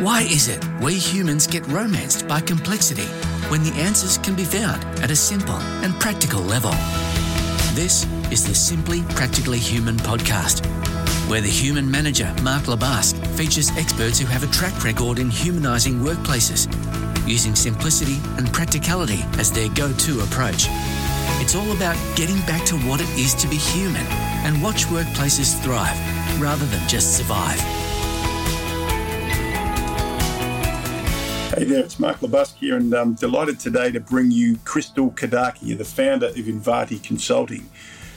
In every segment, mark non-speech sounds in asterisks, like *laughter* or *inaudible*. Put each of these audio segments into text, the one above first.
Why is it we humans get romanced by complexity when the answers can be found at a simple and practical level? This is the Simply Practically Human podcast, where the human manager, Mark Labasque, features experts who have a track record in humanising workplaces, using simplicity and practicality as their go to approach. It's all about getting back to what it is to be human and watch workplaces thrive rather than just survive. Hey there, it's Mark Labusque here, and I'm delighted today to bring you Crystal Kadakia, the founder of Invati Consulting,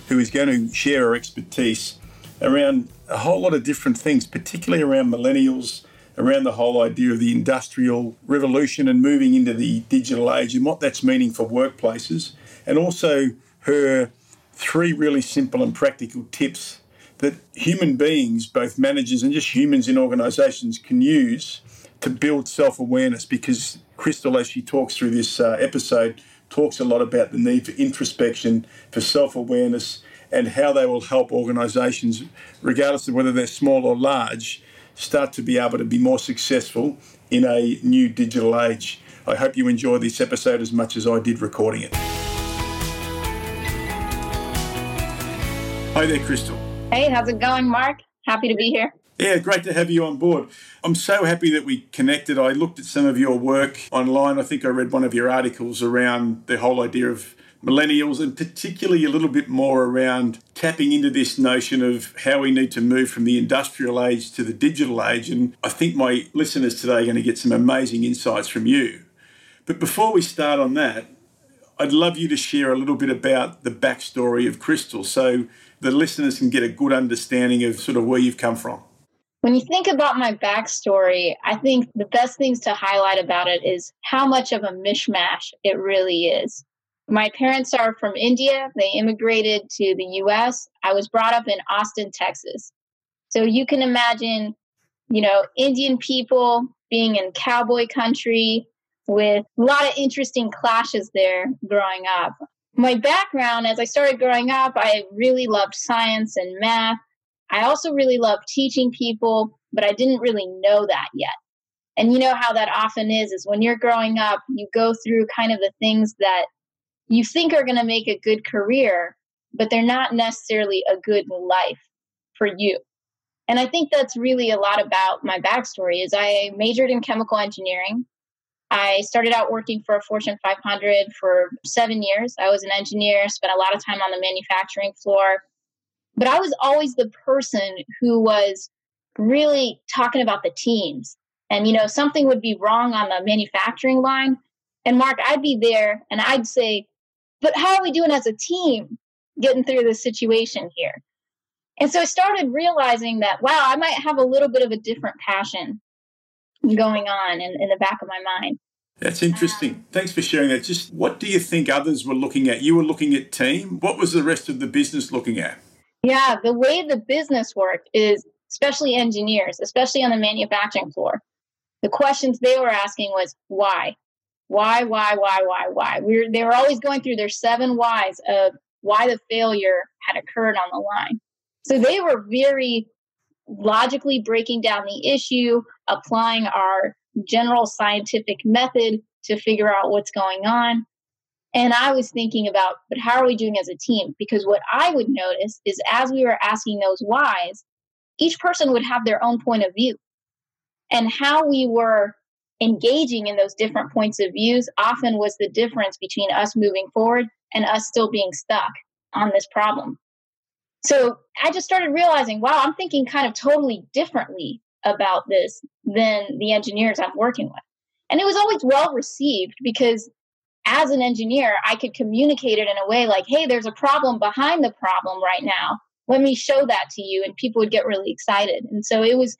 who is going to share her expertise around a whole lot of different things, particularly around millennials, around the whole idea of the industrial revolution and moving into the digital age and what that's meaning for workplaces, and also her three really simple and practical tips that human beings, both managers and just humans in organizations, can use to build self awareness. Because Crystal, as she talks through this uh, episode, talks a lot about the need for introspection, for self awareness, and how they will help organizations, regardless of whether they're small or large, start to be able to be more successful in a new digital age. I hope you enjoy this episode as much as I did recording it. Hi there, Crystal. Hey, how's it going, Mark? Happy to be here. Yeah, great to have you on board. I'm so happy that we connected. I looked at some of your work online. I think I read one of your articles around the whole idea of millennials and particularly a little bit more around tapping into this notion of how we need to move from the industrial age to the digital age. And I think my listeners today are going to get some amazing insights from you. But before we start on that, I'd love you to share a little bit about the backstory of Crystal so the listeners can get a good understanding of sort of where you've come from. When you think about my backstory, I think the best things to highlight about it is how much of a mishmash it really is. My parents are from India. They immigrated to the US. I was brought up in Austin, Texas. So you can imagine, you know, Indian people being in cowboy country with a lot of interesting clashes there growing up. My background, as I started growing up, I really loved science and math. I also really love teaching people, but I didn't really know that yet. And you know how that often is is when you're growing up, you go through kind of the things that you think are going to make a good career, but they're not necessarily a good life for you. And I think that's really a lot about my backstory is I majored in chemical engineering. I started out working for a Fortune 500 for 7 years. I was an engineer, spent a lot of time on the manufacturing floor, but I was always the person who was really talking about the teams. And, you know, something would be wrong on the manufacturing line. And Mark, I'd be there and I'd say, but how are we doing as a team getting through this situation here? And so I started realizing that, wow, I might have a little bit of a different passion going on in, in the back of my mind. That's interesting. Um, Thanks for sharing that. Just what do you think others were looking at? You were looking at team. What was the rest of the business looking at? Yeah, the way the business worked is, especially engineers, especially on the manufacturing floor, the questions they were asking was why, why, why, why, why, why. We were, they were always going through their seven whys of why the failure had occurred on the line. So they were very logically breaking down the issue, applying our general scientific method to figure out what's going on. And I was thinking about, but how are we doing as a team? Because what I would notice is as we were asking those whys, each person would have their own point of view. And how we were engaging in those different points of views often was the difference between us moving forward and us still being stuck on this problem. So I just started realizing, wow, I'm thinking kind of totally differently about this than the engineers I'm working with. And it was always well received because as an engineer, I could communicate it in a way like, hey, there's a problem behind the problem right now. Let me show that to you. And people would get really excited. And so it was,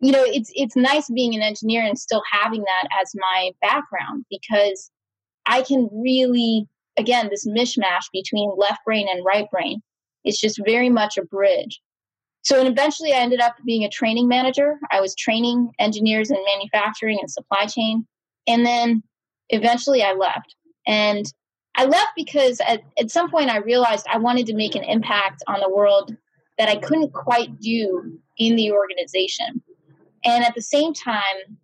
you know, it's it's nice being an engineer and still having that as my background because I can really, again, this mishmash between left brain and right brain is just very much a bridge. So and eventually I ended up being a training manager. I was training engineers in manufacturing and supply chain. And then eventually I left. And I left because at, at some point I realized I wanted to make an impact on the world that I couldn't quite do in the organization. And at the same time,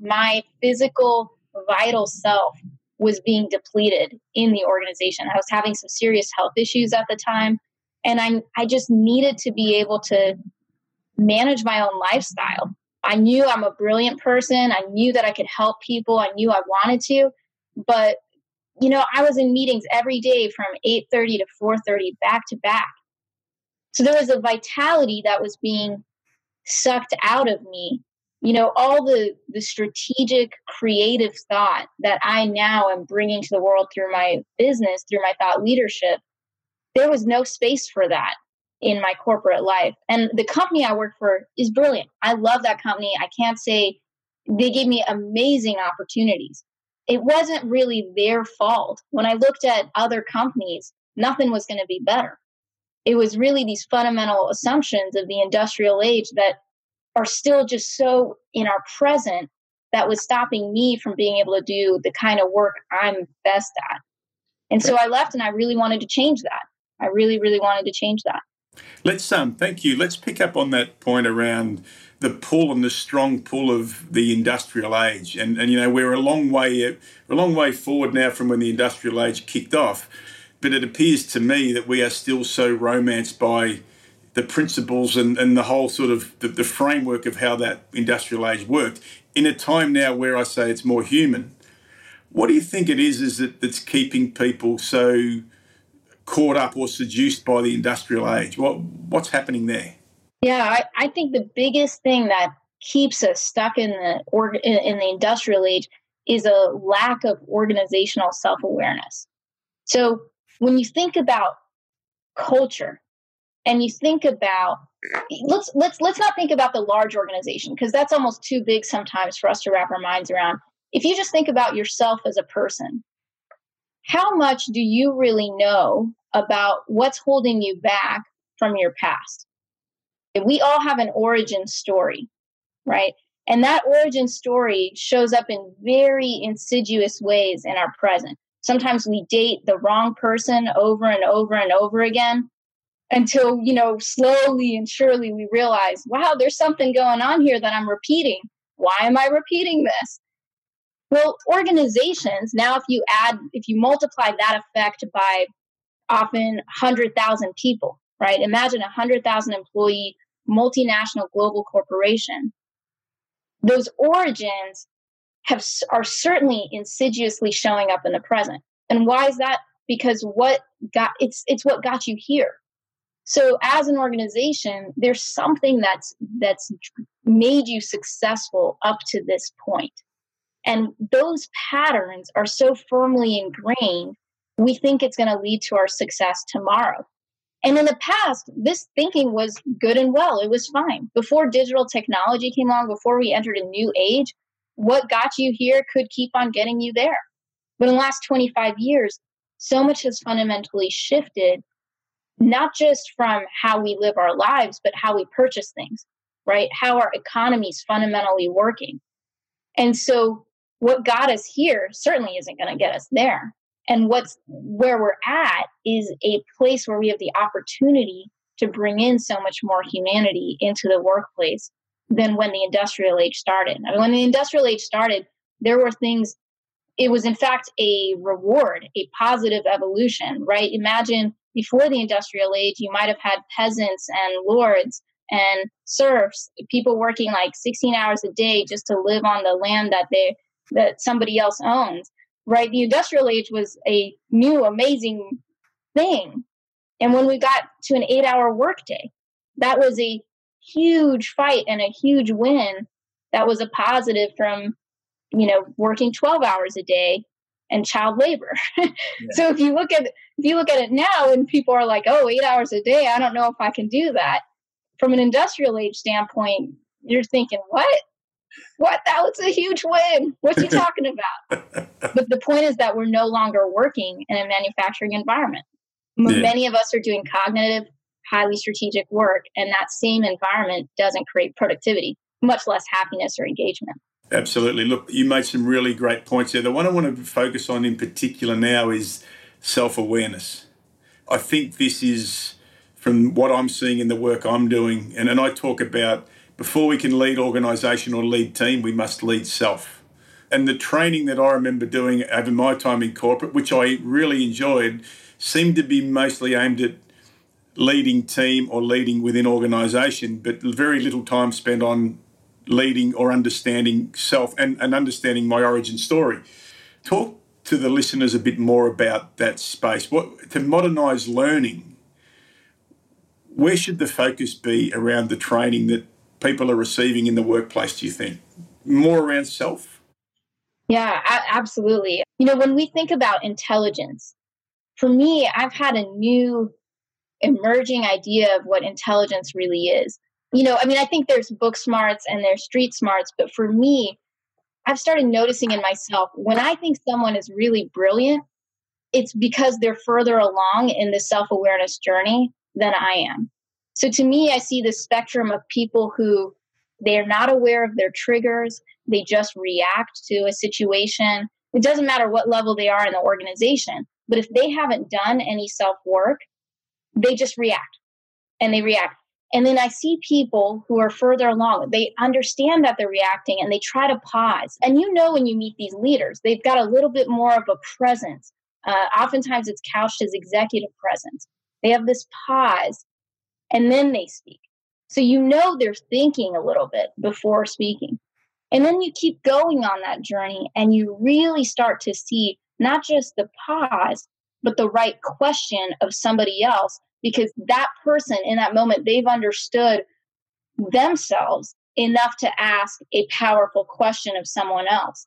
my physical, vital self was being depleted in the organization. I was having some serious health issues at the time. And I, I just needed to be able to manage my own lifestyle. I knew I'm a brilliant person. I knew that I could help people. I knew I wanted to. But, you know, I was in meetings every day from 8.30 to 4.30 back to back. So there was a vitality that was being sucked out of me. You know all the the strategic creative thought that i now am bringing to the world through my business through my thought leadership there was no space for that in my corporate life. And the company i work for is brilliant. I love that company. I can't say they gave me amazing opportunities it wasn't really their fault when i looked at other companies nothing was going to be better it was really these fundamental assumptions of the industrial age that are still just so in our present that was stopping me from being able to do the kind of work I'm best at. And so I left and I really wanted to change that. I really, really wanted to change that. Let's um thank you. Let's pick up on that point around the pull and the strong pull of the industrial age. And and you know, we're a long way a long way forward now from when the industrial age kicked off. But it appears to me that we are still so romanced by the principles and, and the whole sort of the, the framework of how that industrial age worked in a time now where I say it's more human. What do you think it is is that that's keeping people so caught up or seduced by the industrial age? What what's happening there? Yeah, I, I think the biggest thing that keeps us stuck in the or in, the industrial age is a lack of organizational self awareness. So when you think about culture, and you think about let's let's let's not think about the large organization because that's almost too big sometimes for us to wrap our minds around if you just think about yourself as a person how much do you really know about what's holding you back from your past we all have an origin story right? And that origin story shows up in very insidious ways in our present. Sometimes we date the wrong person over and over and over again until you know slowly and surely we realize wow there's something going on here that i'm repeating. Why am i repeating this? Well organizations now if you add if you multiply that effect by often 100000 people right? Imagine a 100000 employee multinational global corporation those origins have are certainly insidiously showing up in the present and why is that because what got it's it's what got you here so as an organization, there's something that's that's made you successful up to this point. And those patterns are so firmly ingrained, we think it's going to lead to our success tomorrow. And in the past, this thinking was good and well. It was fine. Before digital technology came along, before we entered a new age, what got you here could keep on getting you there. But in the last 25 years, so much has fundamentally shifted not just from how we live our lives, but how we purchase things, right? How our economy is fundamentally working. And so what got us here certainly isn't going to get us there. And what's where we're at is a place where we have the opportunity to bring in so much more humanity into the workplace than when the industrial age started. I mean, when the industrial age started, there were things, it was in fact a reward, a positive evolution, right? Imagine before the industrial age, you might have had peasants and lords and serfs, people working like 16 hours a day just to live on the land that they that somebody else owns. Right? The industrial age was a new, amazing thing. And when we got to an eight hour workday, that was a huge fight and a huge win. That was a positive from, you know, working 12 hours a day and child labor. *laughs* yeah. So if you look at if you look at it now and people are like, oh, eight hours a day, I don't know if I can do that. From an industrial age standpoint, you're thinking, what? What? That was a huge win. What's he *laughs* talking about? but the point is that we're no longer working in a manufacturing environment. Mm-hmm. Yeah. Many of us are doing cognitive, highly strategic work, and that same environment doesn't create productivity, much less happiness or engagement. Absolutely. Look, you made some really great points there. The one I want to focus on in particular now is self awareness. I think this is from what I'm seeing in the work I'm doing, and, and I talk about before we can lead organisation or lead team, we must lead self. And the training that I remember doing over my time in corporate, which I really enjoyed, seemed to be mostly aimed at leading team or leading within organisation, but very little time spent on leading or understanding self and, and understanding my origin story. Talk to the listeners a bit more about that space. What to modernise learning? Where should the focus be around the training that people are receiving in the workplace? Do you think more around self? Yeah, absolutely. You know, when we think about intelligence, for me, I've had a new emerging idea of what intelligence really is. You know, I mean, I think there's book smarts and there's street smarts, but for me, I've started noticing in myself when I think someone is really brilliant, it's because they're further along in the self awareness journey than I am. So to me, I see the spectrum of people who they are not aware of their triggers, they just react to a situation. It doesn't matter what level they are in the organization, but if they haven't done any self work, they just react and they react. And then I see people who are further along, they understand that they're reacting and they try to pause. And you know, when you meet these leaders, they've got a little bit more of a presence. Uh, oftentimes it's couched as executive presence. They have this pause and then they speak. So you know they're thinking a little bit before speaking. And then you keep going on that journey and you really start to see not just the pause, but the right question of somebody else because that person in that moment, they've understood themselves enough to ask a powerful question of someone else.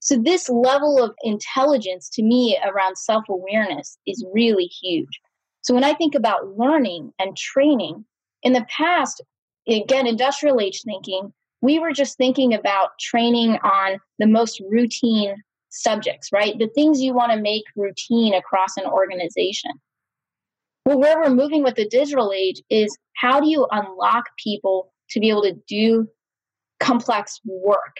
So, this level of intelligence to me around self awareness is really huge. So, when I think about learning and training, in the past, again, industrial age thinking, we were just thinking about training on the most routine subjects, right? The things you want to make routine across an organization. Well, where we're moving with the digital age is how do you unlock people to be able to do complex work?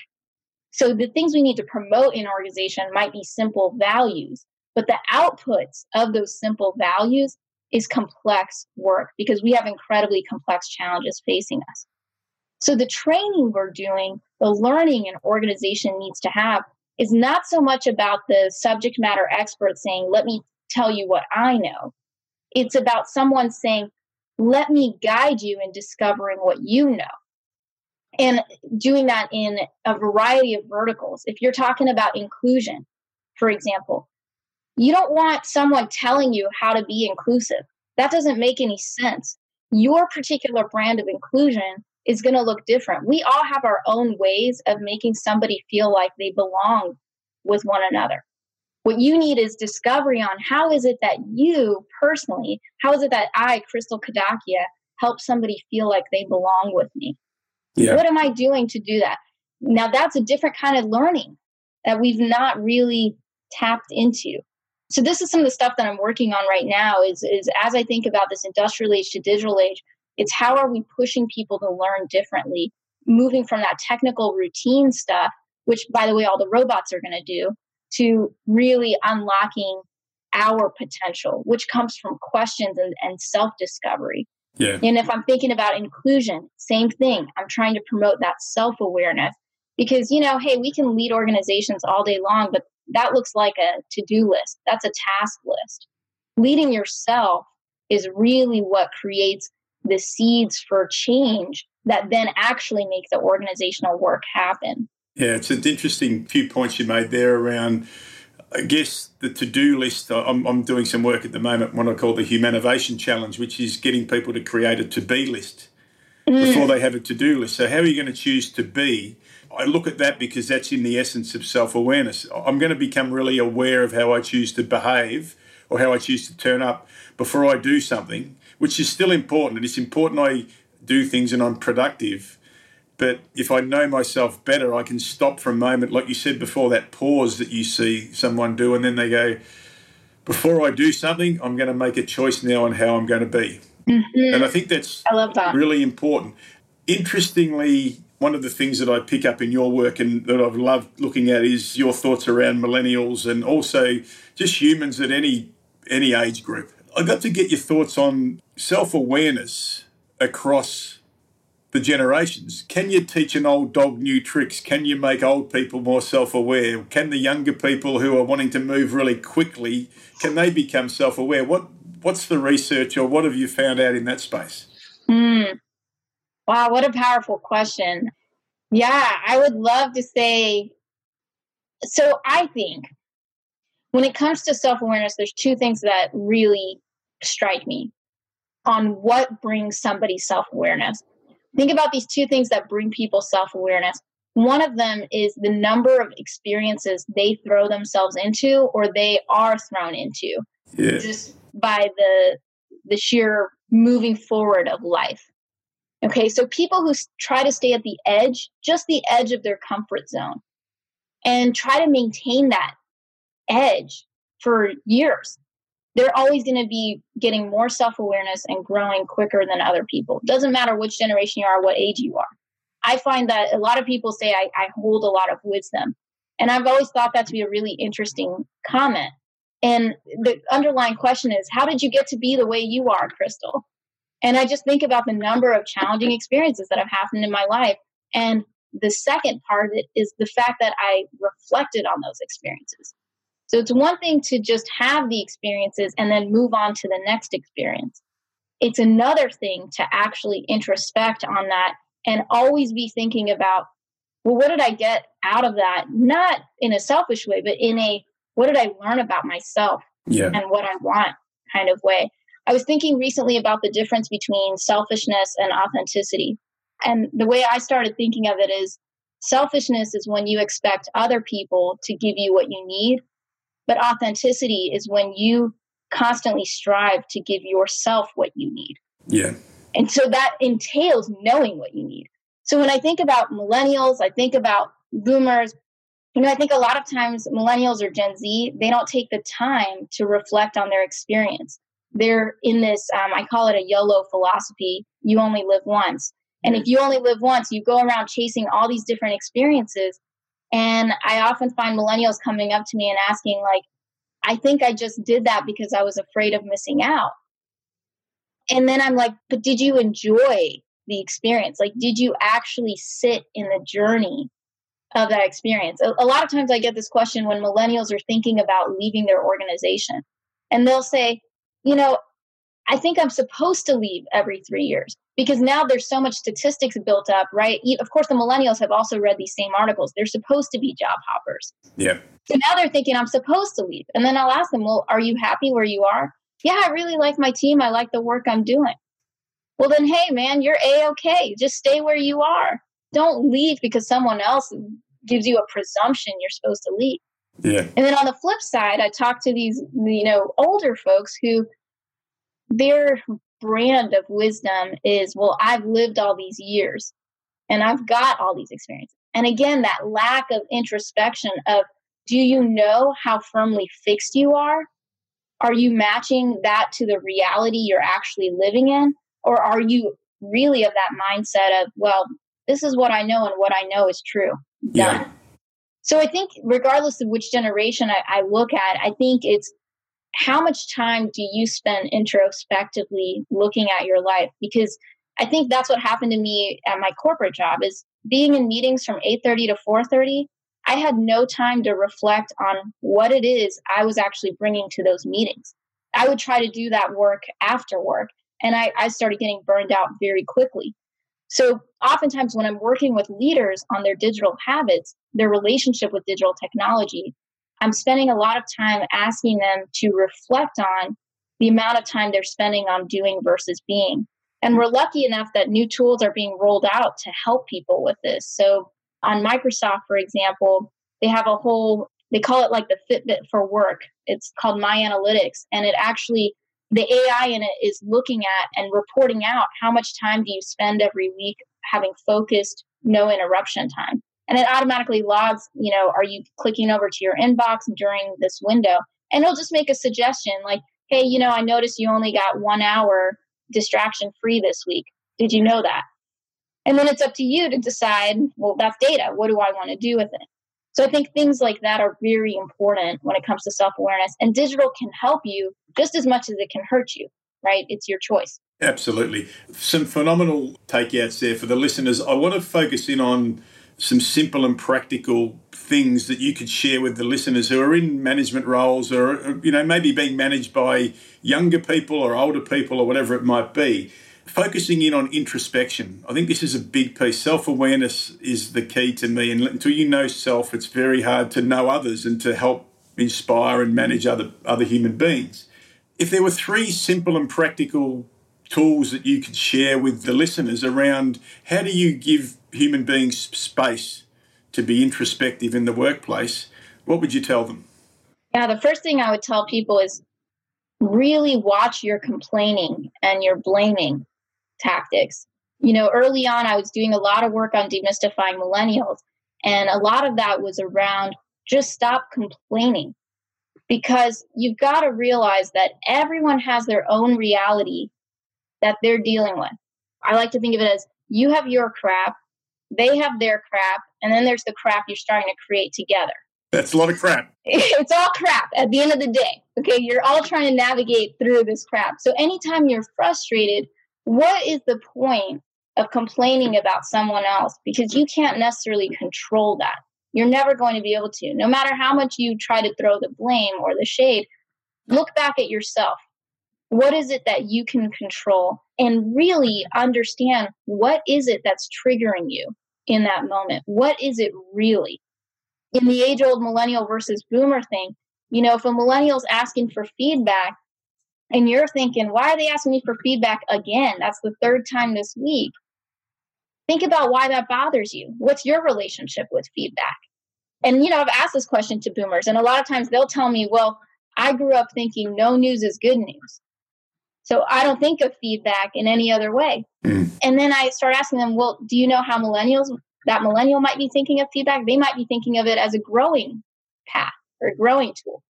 So the things we need to promote in organization might be simple values, but the outputs of those simple values is complex work because we have incredibly complex challenges facing us. So the training we're doing, the learning an organization needs to have is not so much about the subject matter expert saying, let me tell you what I know. It's about someone saying, let me guide you in discovering what you know. And doing that in a variety of verticals. If you're talking about inclusion, for example, you don't want someone telling you how to be inclusive. That doesn't make any sense. Your particular brand of inclusion is going to look different. We all have our own ways of making somebody feel like they belong with one another. What you need is discovery on how is it that you personally, how is it that I, Crystal Kadakia, help somebody feel like they belong with me? Yeah. What am I doing to do that? Now, that's a different kind of learning that we've not really tapped into. So this is some of the stuff that I'm working on right now is, is as I think about this industrial age to digital age, it's how are we pushing people to learn differently, moving from that technical routine stuff, which by the way, all the robots are going to do, to really unlocking our potential, which comes from questions and, and self discovery. Yeah. And if I'm thinking about inclusion, same thing. I'm trying to promote that self awareness because, you know, hey, we can lead organizations all day long, but that looks like a to do list. That's a task list. Leading yourself is really what creates the seeds for change that then actually make the organizational work happen. Yeah, it's an interesting few points you made there around, I guess, the to do list. I'm, I'm doing some work at the moment, what I call the Humanovation Challenge, which is getting people to create a to be list mm. before they have a to do list. So, how are you going to choose to be? I look at that because that's in the essence of self awareness. I'm going to become really aware of how I choose to behave or how I choose to turn up before I do something, which is still important. And It's important I do things and I'm productive but if I know myself better, I can stop for a moment, like you said before, that pause that you see someone do, and then they go, before I do something, I'm going to make a choice now on how I'm going to be. Mm-hmm. And I think that's I love that. really important. Interestingly, one of the things that I pick up in your work and that I've loved looking at is your thoughts around millennials and also just humans at any any age group. I'd love to get your thoughts on self awareness across the generations. Can you teach an old dog new tricks? Can you make old people more self-aware? Can the younger people who are wanting to move really quickly, can they become self-aware? What what's the research or what have you found out in that space? Mm. Wow, what a powerful question. Yeah, I would love to say so I think when it comes to self-awareness there's two things that really strike me on what brings somebody self-awareness think about these two things that bring people self awareness. One of them is the number of experiences they throw themselves into or they are thrown into yeah. just by the the sheer moving forward of life. Okay, so people who try to stay at the edge, just the edge of their comfort zone, and try to maintain that edge for years they're always going to be getting more self awareness and growing quicker than other people. Doesn't matter which generation you are, what age you are. I find that a lot of people say I, I hold a lot of wisdom. And I've always thought that to be a really interesting comment. And the underlying question is, how did you get to be the way you are, Crystal? And I just think about the number of challenging experiences that have happened in my life. And the second part is the fact that I reflected on those experiences. So it's one thing to just have the experiences and then move on to the next experience. It's another thing to actually introspect on that and always be thinking about, well, what did I get out of that? Not in a selfish way, but in a what did I learn about myself yeah. and what I want kind of way. I was thinking recently about the difference between selfishness and authenticity. And the way I started thinking of it is selfishness is when you expect other people to give you what you need but authenticity is when you constantly strive to give yourself what you need. Yeah. And so that entails knowing what you need. So when I think about millennials, I think about boomers, you know, I think a lot of times millennials or Gen Z, they don't take the time to reflect on their experience. They're in this, um, I call it a YOLO philosophy. You only live once. And if you only live once, you go around chasing all these different experiences and I often find millennials coming up to me and asking, like, I think I just did that because I was afraid of missing out. And then I'm like, but did you enjoy the experience? Like, did you actually sit in the journey of that experience? A, a lot of times I get this question when millennials are thinking about leaving their organization. And they'll say, you know, I think I'm supposed to leave every three years because now there's so much statistics built up, right? Of course, the millennials have also read these same articles. They're supposed to be job hoppers. Yeah. So now they're thinking, I'm supposed to leave. And then I'll ask them, well, are you happy where you are? Yeah, I really like my team. I like the work I'm doing. Well, then, hey, man, you're A OK. Just stay where you are. Don't leave because someone else gives you a presumption you're supposed to leave. Yeah. And then on the flip side, I talk to these, you know, older folks who their brand of wisdom is, well, I've lived all these years and I've got all these experiences. And again, that lack of introspection of do you know how firmly fixed you are? Are you matching that to the reality you're actually living in? Or are you really of that mindset of, well, this is what I know and what I know is true? Done. Yeah. So I think, regardless of which generation I, I look at, I think it's how much time do you spend introspectively looking at your life? Because i think that's what happened to me at my corporate job is being in meetings from 8.30 to 4.30 i had no time to reflect on what it is i was actually bringing to those meetings. I would try to do that work after work and i, I started getting burned out very quickly. So oftentimes when i'm working with leaders on their digital habits their relationship with digital technology I'm spending a lot of time asking them to reflect on the amount of time they're spending on doing versus being. And we're lucky enough that new tools are being rolled out to help people with this. So on Microsoft, for example, they have a whole, they call it like the Fitbit for work. It's called My Analytics. And it actually, the AI in it is looking at and reporting out how much time do you spend every week having focused, no interruption time and it automatically logs, you know, are you clicking over to your inbox during this window? And it'll just make a suggestion like, hey, you know, I noticed you only got one hour distraction free this week. Did you know that? And then it's up to you to decide, well, that's data. What do I want to do with it? So I think things like that are very important when it comes to self awareness. And digital can help you just as much as it can hurt you. right? It's your choice. Absolutely. Some phenomenal takeouts there for the listeners. I want to focus in on some simple and practical things that you could share with the listeners who are in management roles or uh, you know maybe being managed by younger people or older people or whatever it might be. Focusing in on introspection. I think this is a big piece. Self-awareness is the key to me. And until you know self it's very hard to know others and to help inspire and manage other other human beings. If there were three simple and practical tools that you could share with the listeners around how do you give human beings space to be introspective in the workplace, what would you tell them? Yeah, the first thing I would tell people is really watch your complaining and your blaming tactics. You know, early on, I was doing a lot of work on demystifying millennials, and a lot of that was around just stop complaining because you've got to realize that everyone has their own reality that they're dealing with. I like to think of it as you have your crap, they have their crap, and then there's the crap you're starting to create together. That's a lot of crap. *laughs* it's all crap at the end of the day. Okay, you're all trying to navigate through this crap. So anytime you're frustrated, what is the point of complaining about someone else? Because you can't necessarily control that. You're never going to be able to. No matter how much you try to throw the blame or the shade, look back at yourself. What is it that you can control? And really understand what is it that's triggering you in that moment? What is it really? In the age old millennial versus boomer thing, you know, if a millennial's asking for feedback and you're thinking, why are they asking me for feedback again? That's the third time this week. Think about why that bothers you. What's your relationship with feedback? And, you know, I've asked this question to boomers, and a lot of times they'll tell me, well, I grew up thinking no news is good news. So I don't think of feedback in any other way. Mm. And then I start asking them, well, do you know how millennials, that millennial might be thinking of feedback? They might be thinking of it as a growing path or a growing tool.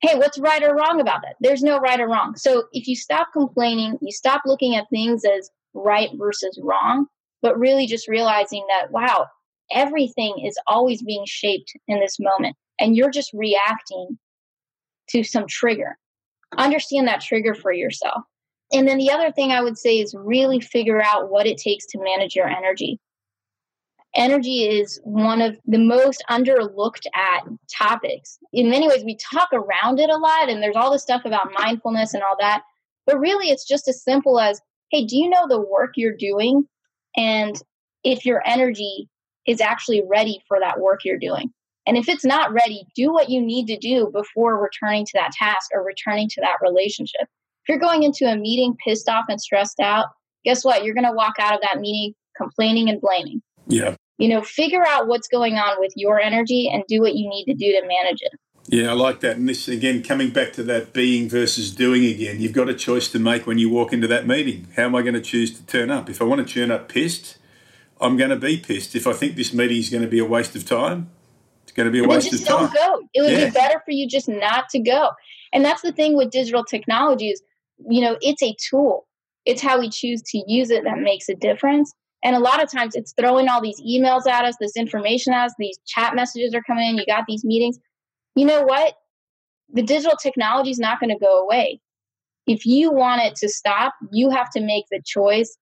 Hey, what's right or wrong about that? There's no right or wrong. So if you stop complaining, you stop looking at things as right versus wrong, but really just realizing that, wow, everything is always being shaped in this moment. And you're just reacting to some trigger understand that trigger for yourself. And then the other thing I would say is really figure out what it takes to manage your energy. Energy is one of the most underlooked at topics. In many ways, we talk around it a lot, and there's all this stuff about mindfulness and all that. But really, it's just as simple as hey, do you know the work you're doing? And if your energy is actually ready for that work you're doing. And if it's not ready, do what you need to do before returning to that task or returning to that relationship. If you're going into a meeting pissed off and stressed out, guess what? You're going to walk out of that meeting complaining and blaming. Yeah. You know, figure out what's going on with your energy and do what you need to do to manage it. Yeah, I like that. And this, again, coming back to that being versus doing again, you've got a choice to make when you walk into that meeting. How am I going to choose to turn up? If I want to turn up pissed, I'm going to be pissed. If I think this meeting is going to be a waste of time, it's going to be a waste just of time. Don't go. It would yeah. be better for you just not to go. And that's the thing with digital technologies. You know, it's a tool. It's how we choose to use it that mm-hmm. makes a difference. And a lot of times it's throwing all these emails at us, this information at us, these chat messages are coming in, you got these meetings. You know what? The digital technology is not going to go away. If you want it to stop, you have to make the choice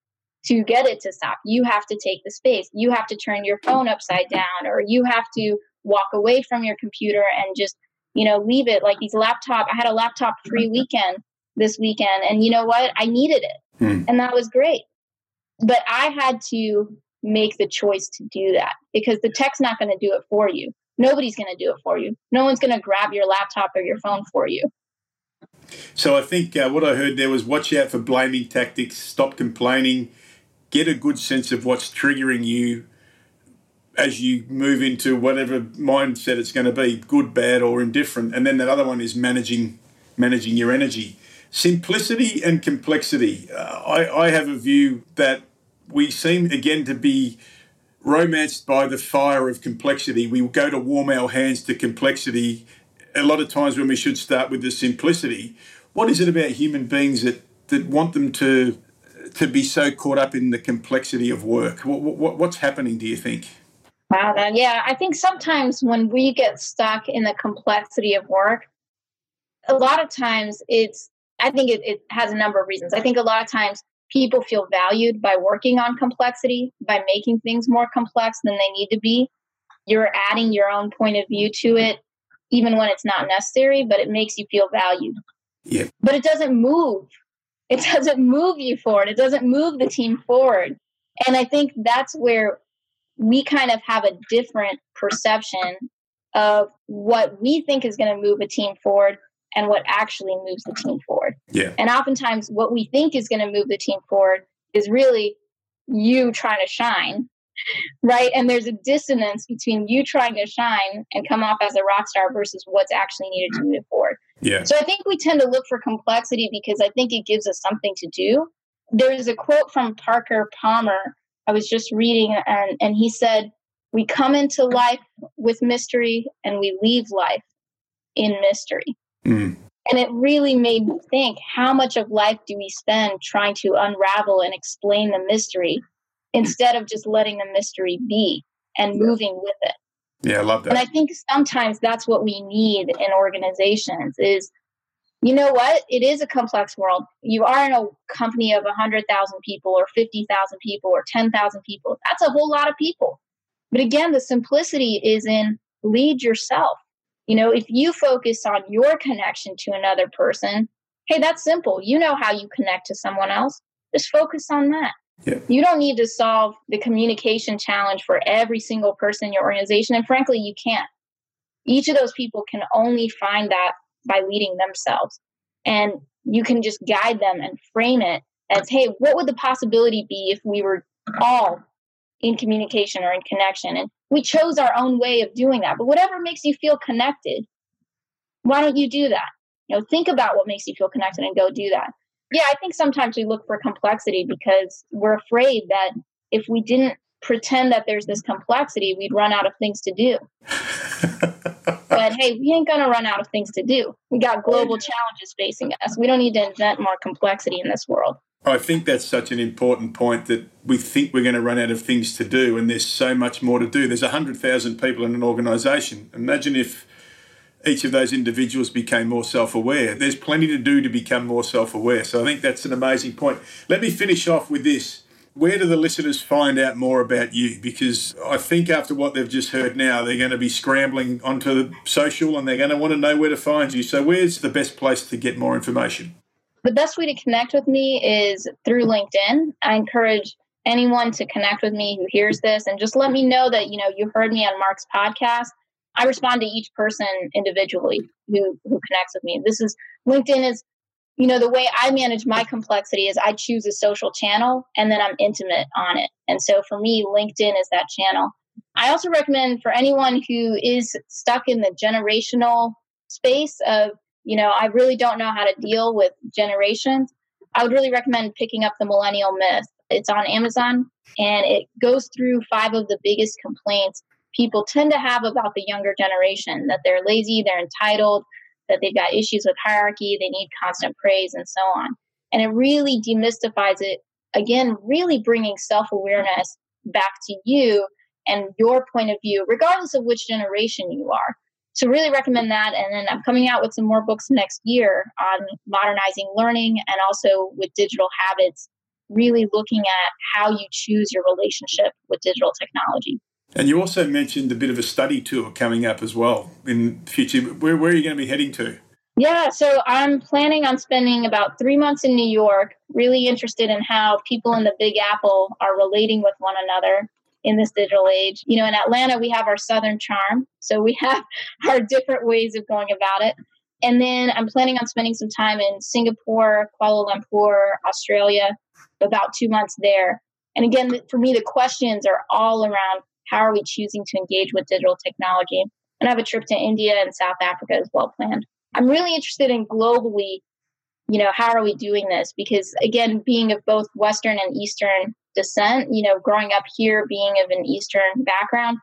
to get it to stop. You have to take the space. You have to turn your phone upside down, or you have to walk away from your computer and just you know leave it like these laptop i had a laptop free mm-hmm. weekend this weekend and you know what? I needed it. Hmm. and that was great. But i had to make the choice to do that because the tech's not going to do it for you. Nobody's going to do it for you. No one's going to grab your laptop or your phone for you. So i think uh, what i heard there was watch out for blaming tactics stop complaining get a good sense of what's triggering you as you move into whatever mindset it's going to be, good, bad, or indifferent. And then that other one is managing managing your energy. Simplicity and complexity. Uh, I, I have a view that we seem again to be romanced by the fire of complexity. We go to warm our hands to complexity a lot of times when we should start with the simplicity. What is it about human beings that, that want them to to be so caught up in the complexity of work? What, what, what's happening, do you think? Wow, then yeah, I think sometimes when we get stuck in the complexity of work, a lot of times it's I think it, it has a number of reasons. I think a lot of times people feel valued by working on complexity, by making things more complex than they need to be. You're adding your own point of view to it, even when it's not necessary, but it makes you feel valued. Yeah. But it doesn't move. It *laughs* doesn't move you forward. It doesn't move the team forward. And I think that's where we kind of have a different perception of what we think is going to move a team forward and what actually moves the team forward. Yeah. And oftentimes, what we think is going to move the team forward is really you trying to shine, right? And there's a dissonance between you trying to shine and come off as a rock star versus what's actually needed to move forward. Yeah. So I think we tend to look for complexity because I think it gives us something to do. There's a quote from Parker Palmer I was just reading, and, and he said, We come into life with mystery and we leave life in mystery. Mm. And it really made me think how much of life do we spend trying to unravel and explain the mystery instead of just letting the mystery be and moving with it? Yeah, I love that. And I think sometimes that's what we need in organizations is you know what? It is a complex world. You are in a company of 100,000 people or 50,000 people or 10,000 people. That's a whole lot of people. But again, the simplicity is in lead yourself. You know, if you focus on your connection to another person, hey, that's simple. You know how you connect to someone else. Just focus on that. Yeah. You don't need to solve the communication challenge for every single person in your organization. And frankly, you can't. Each of those people can only find that by leading themselves. And you can just guide them and frame it as, hey, what would the possibility be if we were all in communication or in connection? And we chose our own way of doing that. But whatever makes you feel connected, why don't you do that? You know, think about what makes you feel connected and go do that. Yeah, I think sometimes we look for complexity because we're afraid that if we didn't pretend that there's this complexity, we'd run out of things to do. *laughs* but hey, we ain't going to run out of things to do. We got global challenges facing us. We don't need to invent more complexity in this world. I think that's such an important point that we think we're going to run out of things to do, and there's so much more to do. There's 100,000 people in an organisation. Imagine if each of those individuals became more self aware. There's plenty to do to become more self aware. So I think that's an amazing point. Let me finish off with this where do the listeners find out more about you? Because I think after what they've just heard now, they're going to be scrambling onto the social and they're going to want to know where to find you. So, where's the best place to get more information? The best way to connect with me is through LinkedIn. I encourage anyone to connect with me who hears this and just let me know that you know you heard me on Mark's podcast. I respond to each person individually who who connects with me. This is LinkedIn is you know, the way I manage my complexity is I choose a social channel and then I'm intimate on it. And so for me, LinkedIn is that channel. I also recommend for anyone who is stuck in the generational space of, you know, I really don't know how to deal with generations. I would really recommend picking up the Millennial Myth. It's on Amazon and it goes through five of the biggest complaints people tend to have about the younger generation that they're lazy, they're entitled, that they've got issues with hierarchy, they need constant praise, and so on. And it really demystifies it, again, really bringing self awareness back to you and your point of view, regardless of which generation you are. So, really recommend that. And then I'm coming out with some more books next year on modernizing learning and also with digital habits, really looking at how you choose your relationship with digital technology. And you also mentioned a bit of a study tour coming up as well in future. Where, where are you going to be heading to? Yeah, so I'm planning on spending about three months in New York, really interested in how people in the Big Apple are relating with one another in this digital age. You know, in Atlanta, we have our Southern charm, so we have *laughs* our different ways of going about it. And then I'm planning on spending some time in Singapore, Kuala Lumpur, Australia, about two months there. And again, for me, the questions are all around how are we choosing to engage with digital technology? And I have a trip to India and South Africa as well planned. I'm really interested in globally, you know, how are we doing this? Because again, being of both Western and Eastern descent, you know, growing up here, being of an Eastern background,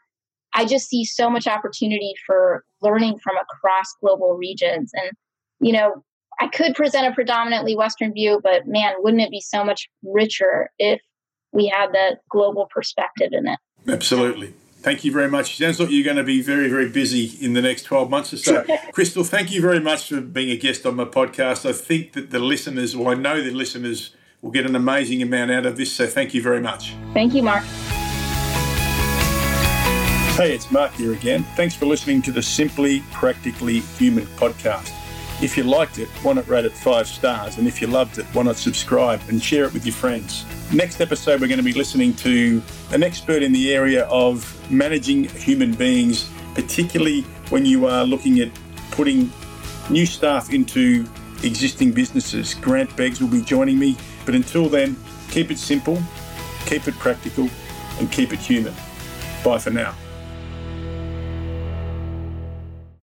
I just see so much opportunity for learning from across global regions. And, you know, I could present a predominantly Western view, but man, wouldn't it be so much richer if we had the global perspective in it? Absolutely. Thank you very much. Sounds like you're going to be very, very busy in the next 12 months or so. *laughs* Crystal, thank you very much for being a guest on my podcast. I think that the listeners, well, I know the listeners will get an amazing amount out of this. So thank you very much. Thank you, Mark. Hey, it's Mark here again. Thanks for listening to the Simply Practically Human podcast. If you liked it, why not rate it five stars? And if you loved it, why not subscribe and share it with your friends? Next episode, we're going to be listening to an expert in the area of managing human beings, particularly when you are looking at putting new staff into existing businesses. Grant Beggs will be joining me. But until then, keep it simple, keep it practical, and keep it human. Bye for now.